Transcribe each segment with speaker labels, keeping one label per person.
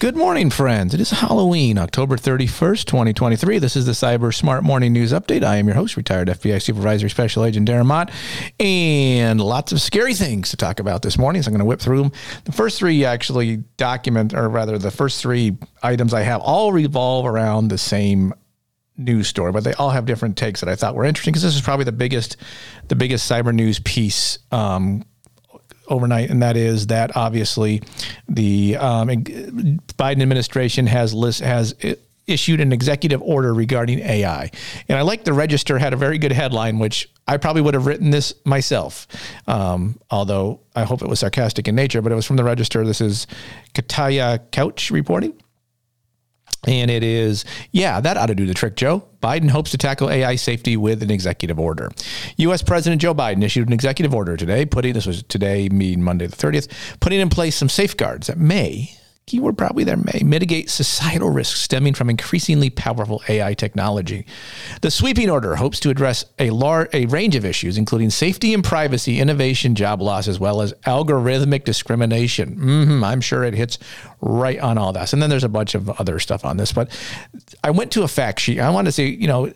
Speaker 1: Good morning, friends. It is Halloween, October 31st, 2023. This is the CyBUr Smart Morning News Update. I am your host, retired FBI Supervisory Special Agent Darren Mott, and lots of scary things to talk about this morning. So I'm going to whip through them. The first three actually document, or rather, the first three items I have all revolve around the same news story, but they all have different takes that I thought were interesting because this is probably the biggest, the biggest cyber news piece um, overnight, and that is that obviously the um, Biden administration has list has issued an executive order regarding AI, and I like the Register had a very good headline, which I probably would have written this myself, um, although I hope it was sarcastic in nature. But it was from the Register. This is Katyanna Quach reporting. And it is, yeah, that ought to do the trick, Joe. Biden hopes to tackle AI safety with an executive order. U.S. President Joe Biden issued an executive order today, putting this was today, mean Monday the 30th, putting in place some safeguards that may keyword probably there may mitigate societal risks stemming from increasingly powerful AI technology. The sweeping order hopes to address a large a range of issues including safety and privacy, innovation, job loss as well as algorithmic discrimination. Mm-hmm, I'm sure it hits right on all this. And then there's a bunch of other stuff on this, but I went to a fact sheet. I want to say, you know,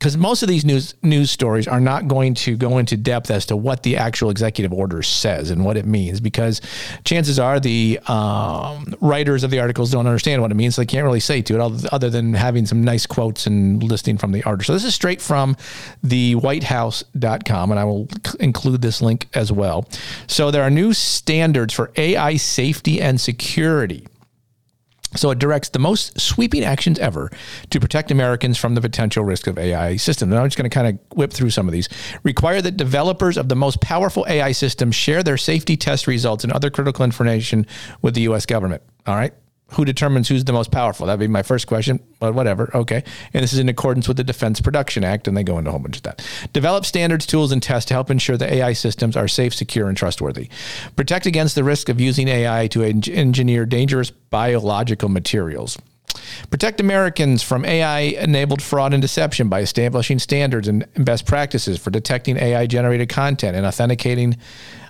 Speaker 1: because most of these news news stories are not going to go into depth as to what the actual executive order says and what it means, because chances are the um, writers of the articles don't understand what it means, so they can't really say to it other than having some nice quotes and listing from the article. So this is straight from the WhiteHouse.com, and I will include this link as well. So there are new standards for AI safety and security. So it directs the most sweeping actions ever to protect Americans from the potential risk of AI systems. And I'm just going to kind of whip through some of these. Require that developers of the most powerful AI systems share their safety test results and other critical information with the U.S. government. All right who determines who's the most powerful? That'd be my first question, but whatever. Okay. And this is in accordance with the Defense Production Act, and they go into a whole bunch of that. Develop standards, tools, and tests to help ensure that AI systems are safe, secure, and trustworthy. Protect against the risk of using AI to engineer dangerous biological materials. Protect Americans from AI enabled fraud and deception by establishing standards and best practices for detecting AI generated content and authenticating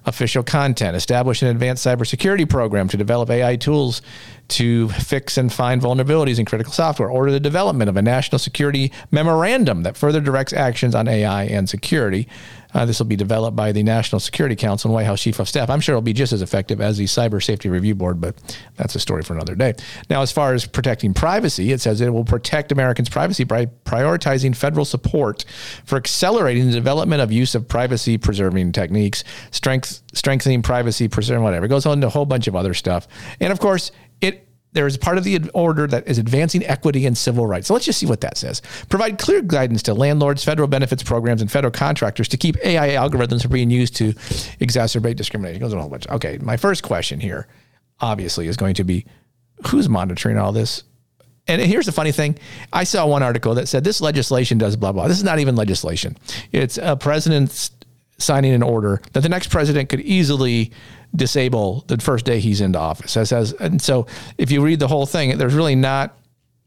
Speaker 1: official content. Establish an advanced cybersecurity program to develop AI tools to fix and find vulnerabilities in critical software. Order the development of a national security memorandum that further directs actions on AI and security. Uh, this will be developed by the National Security Council and White House Chief of Staff. I'm sure it'll be just as effective as the Cyber Safety Review Board, but that's a story for another day. Now, as far as protecting privacy, it says it will protect Americans' privacy by prioritizing federal support for accelerating the development of use of privacy preserving techniques, strength, strengthening privacy preserving whatever. It goes on to a whole bunch of other stuff. And of course, it there is part of the order that is advancing equity and civil rights. So let's just see what that says. Provide clear guidance to landlords, federal benefits programs, and federal contractors to keep AI algorithms from being used to exacerbate discrimination. It goes on a whole bunch. Okay, my first question here, obviously, is going to be who's monitoring all this? And here's the funny thing. I saw one article that said this legislation does blah, blah. This is not even legislation. It's a president's signing an order that the next president could easily disable the first day he's into office. As, as and so if you read the whole thing, there's really not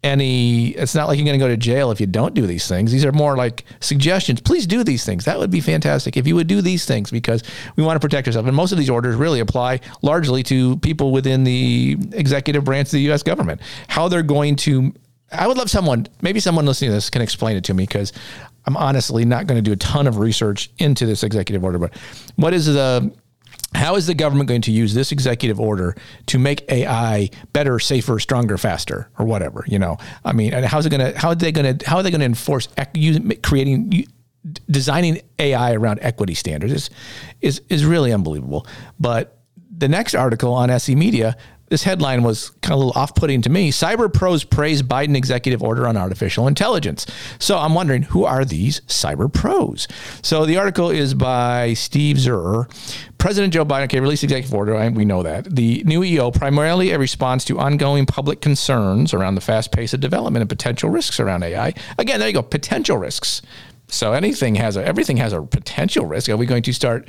Speaker 1: any it's not like you're going to go to jail if you don't do these things. These are more like suggestions. Please do these things. That would be fantastic if you would do these things because we want to protect ourselves. And most of these orders really apply largely to people within the executive branch of the US government. How they're going to I would love someone maybe someone listening to this can explain it to me because I'm honestly not going to do a ton of research into this executive order but what is the how is the government going to use this executive order to make AI better, safer, stronger, faster, or whatever? You know, I mean, and how's it going to? How are they going to? How are they going to enforce creating, designing AI around equity standards? Is is is really unbelievable. But the next article on SC Media this headline was kind of a little off putting to me. Cyber pros praise Biden executive order on artificial intelligence. So I'm wondering, who are these cyber pros? So the article is by Steve Zurier. President Joe Biden, okay, released executive order. We know that. The new EO, primarily a response to ongoing public concerns around the fast pace of development and potential risks around AI. Again, there you go, potential risks So anything has a everything has a potential risk. Are we going to start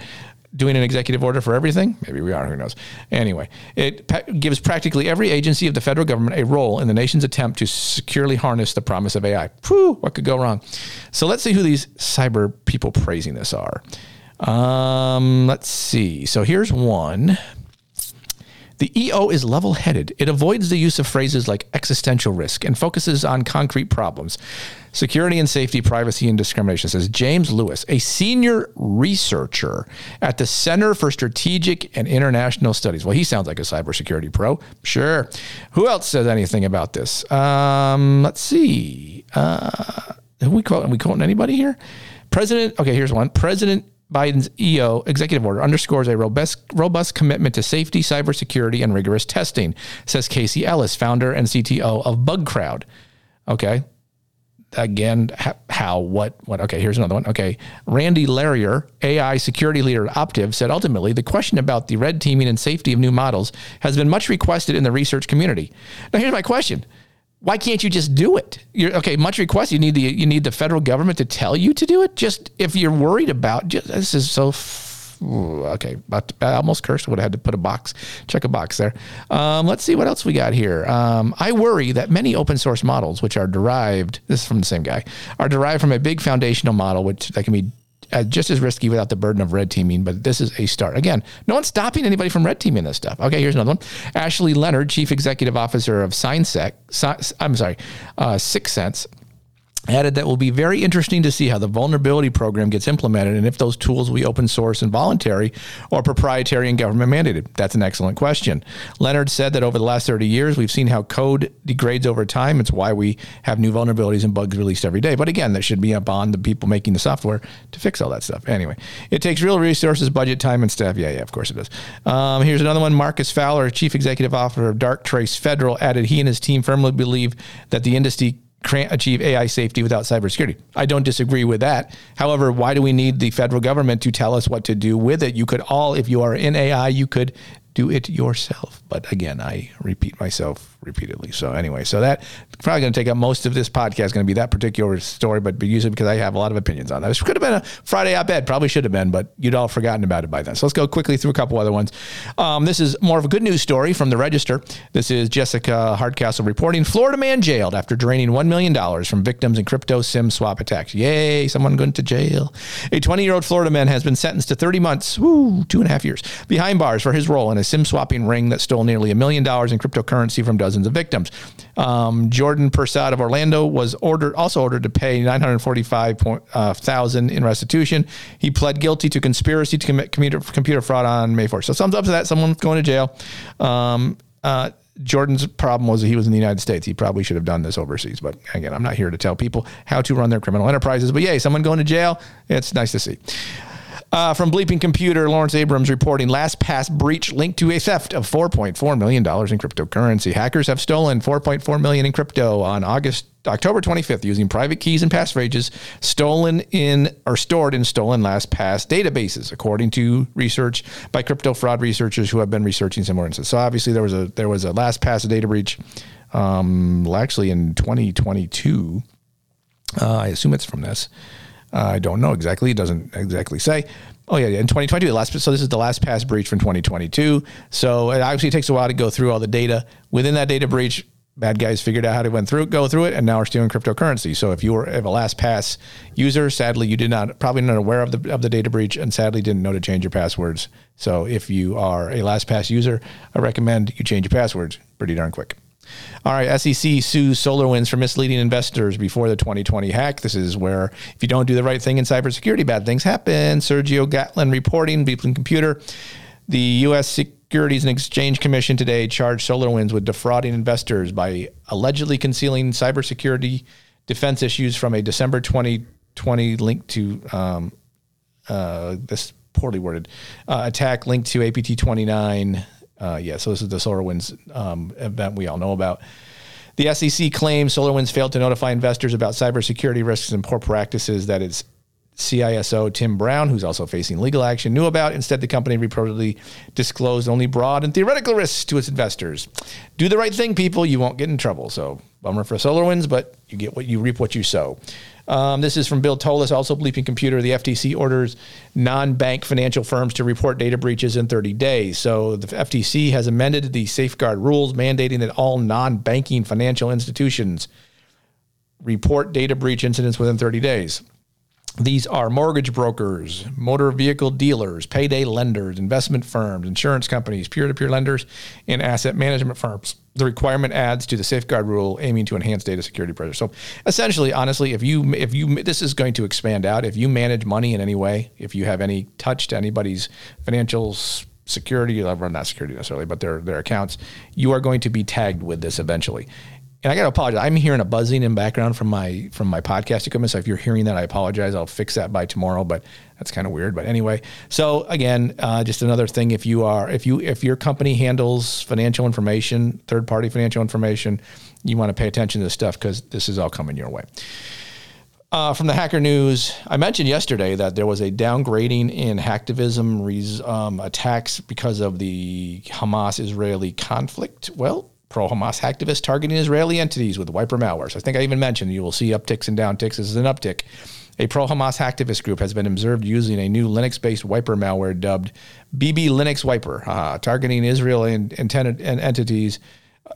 Speaker 1: doing an executive order for everything? Maybe we are. Who knows? Anyway, it pa- gives practically every agency of the federal government a role in the nation's attempt to securely harness the promise of AI. Whew, what could go wrong? So let's see who these cyber people praising this are. Um, let's see. So here's one. The EO is level headed. It avoids the use of phrases like existential risk and focuses on concrete problems security and safety, privacy and discrimination, says James Lewis, a senior researcher at the Center for Strategic and International Studies. Well, he sounds like a cybersecurity pro. Sure. Who else says anything about this? Um, let's see. Uh, who we quote? Are we quoting anybody here? President. Okay, here's one. President Biden's EO executive order underscores a robust, robust commitment to safety, cybersecurity, and rigorous testing, says Casey Ellis, founder and CTO of BugCrowd. Okay. Again, how, what, what? Okay, here's another one. Okay. Randy Lariar, AI security leader at Optiv, said ultimately the question about the red teaming and safety of new models has been much requested in the research community. Now, here's my question why can't you just do it? You're okay. Much request. You need the you need the federal government to tell you to do it. Just if you're worried about just, this is so. F- okay, but I almost cursed. Would have had to put a box, check a box there. Um, let's see what else we got here. Um, I worry that many open source models, which are derived, this is from the same guy, are derived from a big foundational model, which that can be uh, just as risky without the burden of red teaming, but this is a start. Again, no one's stopping anybody from red teaming this stuff. Okay, here's another one. Ashley Leonard, Chief Executive Officer of SignSec, I'm sorry, uh, Syxsense, added that will be very interesting to see how the vulnerability program gets implemented and if those tools will be open source and voluntary or proprietary and government mandated. That's an excellent question. Leonard said that over the last 30 years, we've seen how code degrades over time. It's why we have new vulnerabilities and bugs released every day. But again, that should be up on the people making the software to fix all that stuff. Anyway, it takes real resources, budget, time, and staff. Yeah, yeah, of course it does. Um, here's another one. Marcus Fowler, Chief Executive Officer of Darktrace Federal, added he and his team firmly believe that the industry can't achieve AI safety without cybersecurity. I don't disagree with that. However, why do we need the federal government to tell us what to do with it? You could all, if you are in AI, you could do it yourself. But again, I repeat myself repeatedly. So anyway, so that probably going to take up most of this podcast. Going to be that particular story, but usually because I have a lot of opinions on that. This could have been a Friday op-ed, probably should have been, but you'd all forgotten about it by then. So let's go quickly through a couple other ones. Um, this is more of a good news story from the Register. This is Jessica Hardcastle reporting: Florida man jailed after draining one million dollars from victims in crypto sim swap attacks. Yay! Someone going to jail. A 20-year-old Florida man has been sentenced to 30 months, woo, two and a half years behind bars for his role in a sim swapping ring that stole nearly a million dollars in cryptocurrency from dozens of victims. Um, Jordan Persad of Orlando was ordered also ordered to pay 945,000 uh, in restitution. He pled guilty to conspiracy to commit computer, computer fraud on May 4th. So thumbs up to that. Someone's going to jail. Um, uh, Jordan's problem was that he was in the United States. He probably should have done this overseas. But again, I'm not here to tell people how to run their criminal enterprises. But yay, someone going to jail. It's nice to see. Uh, from Bleeping Computer, Lawrence Abrams reporting LastPass breach linked to a theft of $4.4 million in cryptocurrency. Hackers have stolen 4.4 million in crypto on August October 25th using private keys and passphrases stolen in or stored in stolen LastPass databases, according to research by crypto fraud researchers who have been researching similar instances. So obviously there was a there was a LastPass data breach, um, actually in 2022. Uh, I assume it's from this. I don't know exactly. It doesn't exactly say. Oh yeah, yeah. In 2022, the last so this is the last LastPass breach from 2022. So it obviously takes a while to go through all the data. Within that data breach, bad guys figured out how to went through go through it, and now are stealing cryptocurrency. So if you were if a LastPass user, sadly you did not probably not aware of the of the data breach, and sadly didn't know to change your passwords. So if you are a LastPass user, I recommend you change your passwords pretty darn quick. All right, SEC sues SolarWinds for misleading investors before the 2020 hack. This is where if you don't do the right thing in cybersecurity, bad things happen. Sergiu Gatlan reporting, Beepling Computer. The U.S. Securities and Exchange Commission today charged SolarWinds with defrauding investors by allegedly concealing cybersecurity defense issues from a December 2020 link to um, uh, this poorly worded uh, attack linked to APT 29 uh, yeah, so this is the SolarWinds um, event we all know about. The SEC claims SolarWinds failed to notify investors about cybersecurity risks and poor practices that its CISO Tim Brown, who's also facing legal action, knew about. Instead, the company reportedly disclosed only broad and theoretical risks to its investors. Do the right thing, people. You won't get in trouble. So, bummer for SolarWinds, but you get what you reap what you sow. Um, this is from Bill Toulas, also Bleeping Computer. The FTC orders non bank financial firms to report data breaches in 30 days. So the FTC has amended the safeguard rules, mandating that all non banking financial institutions report data breach incidents within 30 days. These are mortgage brokers, motor vehicle dealers, payday lenders, investment firms, insurance companies, peer to peer lenders, and asset management firms. The requirement adds to the safeguard rule aiming to enhance data security pressure. So essentially, honestly, if you if you this is going to expand out, if you manage money in any way, if you have any touch to anybody's financials security, or not security necessarily, but their their accounts, you are going to be tagged with this eventually and I got to apologize. I'm hearing a buzzing in background from my from my podcast equipment. So if you're hearing that, I apologize. I'll fix that by tomorrow. But that's kind of weird. But anyway, so again, uh, just another thing. If you are if you if your company handles financial information, third party financial information, you want to pay attention to this stuff because this is all coming your way. Uh, from the Hacker News, I mentioned yesterday that there was a downgrading in hacktivism res, um, attacks because of the Hamas Israeli conflict. Well, pro Hamas activists targeting Israeli entities with wiper malware. So I think I even mentioned you will see upticks and downticks. This is an uptick. A pro Hamas activist group has been observed using a new Linux based wiper malware dubbed BiBi Linux Wiper, uh, targeting Israel and, entities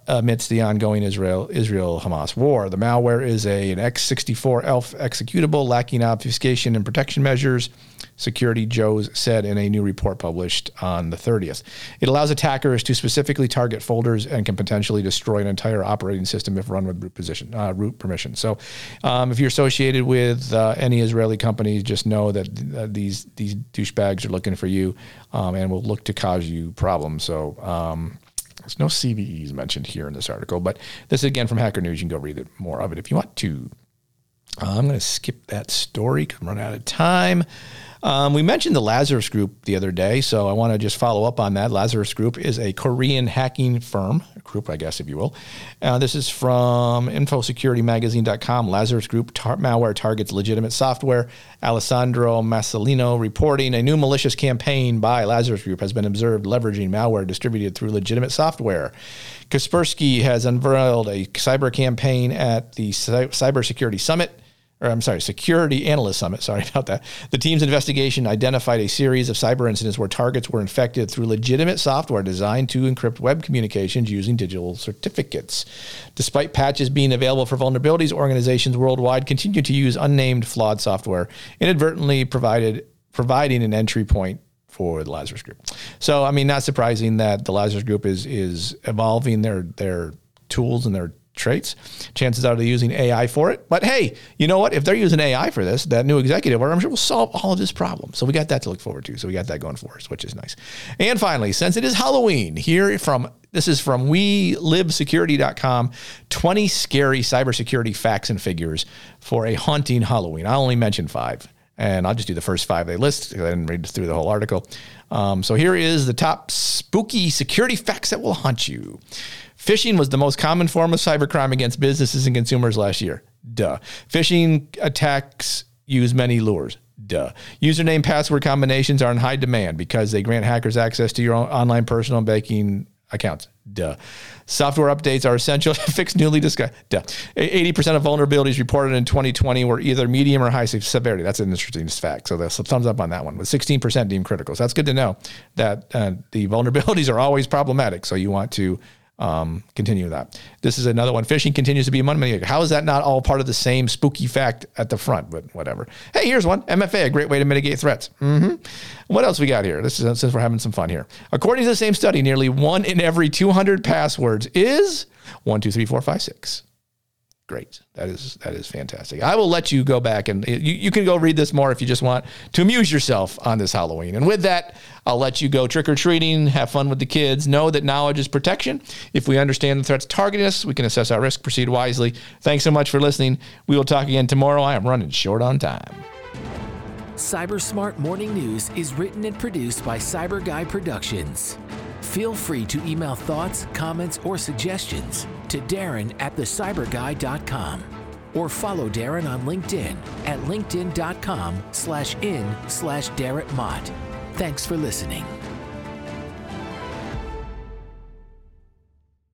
Speaker 1: amidst the ongoing Israel Israel Hamas war. The malware is a, an x64 ELF executable lacking obfuscation and protection measures, Security Joes said in a new report published on the 30th. It allows attackers to specifically target folders and can potentially destroy an entire operating system if run with root position uh, root permission. So, um, if you're associated with uh, any Israeli companies, just know that uh, these these douchebags are looking for you um, and will look to cause you problems. So. Um, there's no CVEs mentioned here in this article, but this is again from Hacker News. You can go read it, more of it if you want to. I'm going to skip that story because I'm running out of time. Um, we mentioned the Lazarus Group the other day, so I want to just follow up on that. Lazarus Group is a Korean hacking firm, group, I guess, if you will. Uh, this is from InfoSecurityMagazine.com. Lazarus Group tar- malware targets legitimate software. Alessandro Mascellino reporting a new malicious campaign by Lazarus Group has been observed leveraging malware distributed through legitimate software. Kaspersky has unveiled a cyber campaign at the Cybersecurity Summit or I'm sorry, Security Analyst Summit. Sorry about that. The team's investigation identified a series of cyber incidents where targets were infected through legitimate software designed to encrypt web communications using digital certificates. Despite patches being available for vulnerabilities, organizations worldwide continue to use unnamed flawed software, inadvertently provided providing an entry point for the Lazarus Group. So, I mean, not surprising that the Lazarus Group is is evolving their their tools and their traits. Chances are they're using AI for it. But hey, you know what? If they're using AI for this, that new executive order, I'm sure will solve all of this problem. So we got that to look forward to. So we got that going for us, which is nice. And finally, since it is Halloween, here from this is from WeLiveSecurity.com 20 scary cybersecurity facts and figures for a haunting Halloween. I only mentioned five and I'll just do the first five they list. I didn't read through the whole article. Um, so here is the top spooky security facts that will haunt you. Phishing was the most common form of cybercrime against businesses and consumers last year. Duh. Phishing attacks use many lures. Duh. Username password combinations are in high demand because they grant hackers access to your online personal banking accounts. Duh. Software updates are essential to fix newly discovered. Duh. 80% of vulnerabilities reported in 2020 were either medium or high severity. That's an interesting fact. So that's thumbs up on that one. With 16% deemed critical. So that's good to know that uh, the vulnerabilities are always problematic. So you want to um, continue that. This is another one. Phishing continues to be a money maker. How is that not all part of the same spooky fact at the front? But whatever. Hey, here's one. MFA, a great way to mitigate threats. Mm-hmm. What else we got here? This is since we're having some fun here. According to the same study, nearly one in every 200 passwords is one, two, three, four, five, six great. That is that is fantastic. I will let you go back and you, you can go read this more if you just want to amuse yourself on this Halloween. And with that, I'll let you go trick or treating, have fun with the kids. Know that knowledge is protection. If we understand the threats targeting us, we can assess our risk, proceed wisely. Thanks so much for listening. We will talk again tomorrow. I am running short on time.
Speaker 2: CyBUr Smart Morning News is written and produced by Cyber Guy Productions. Feel free to email thoughts, comments, or suggestions to Darren at thecyburguy.com or follow Darren on LinkedIn at linkedin.com slash in slash Darren Mott. Thanks for listening.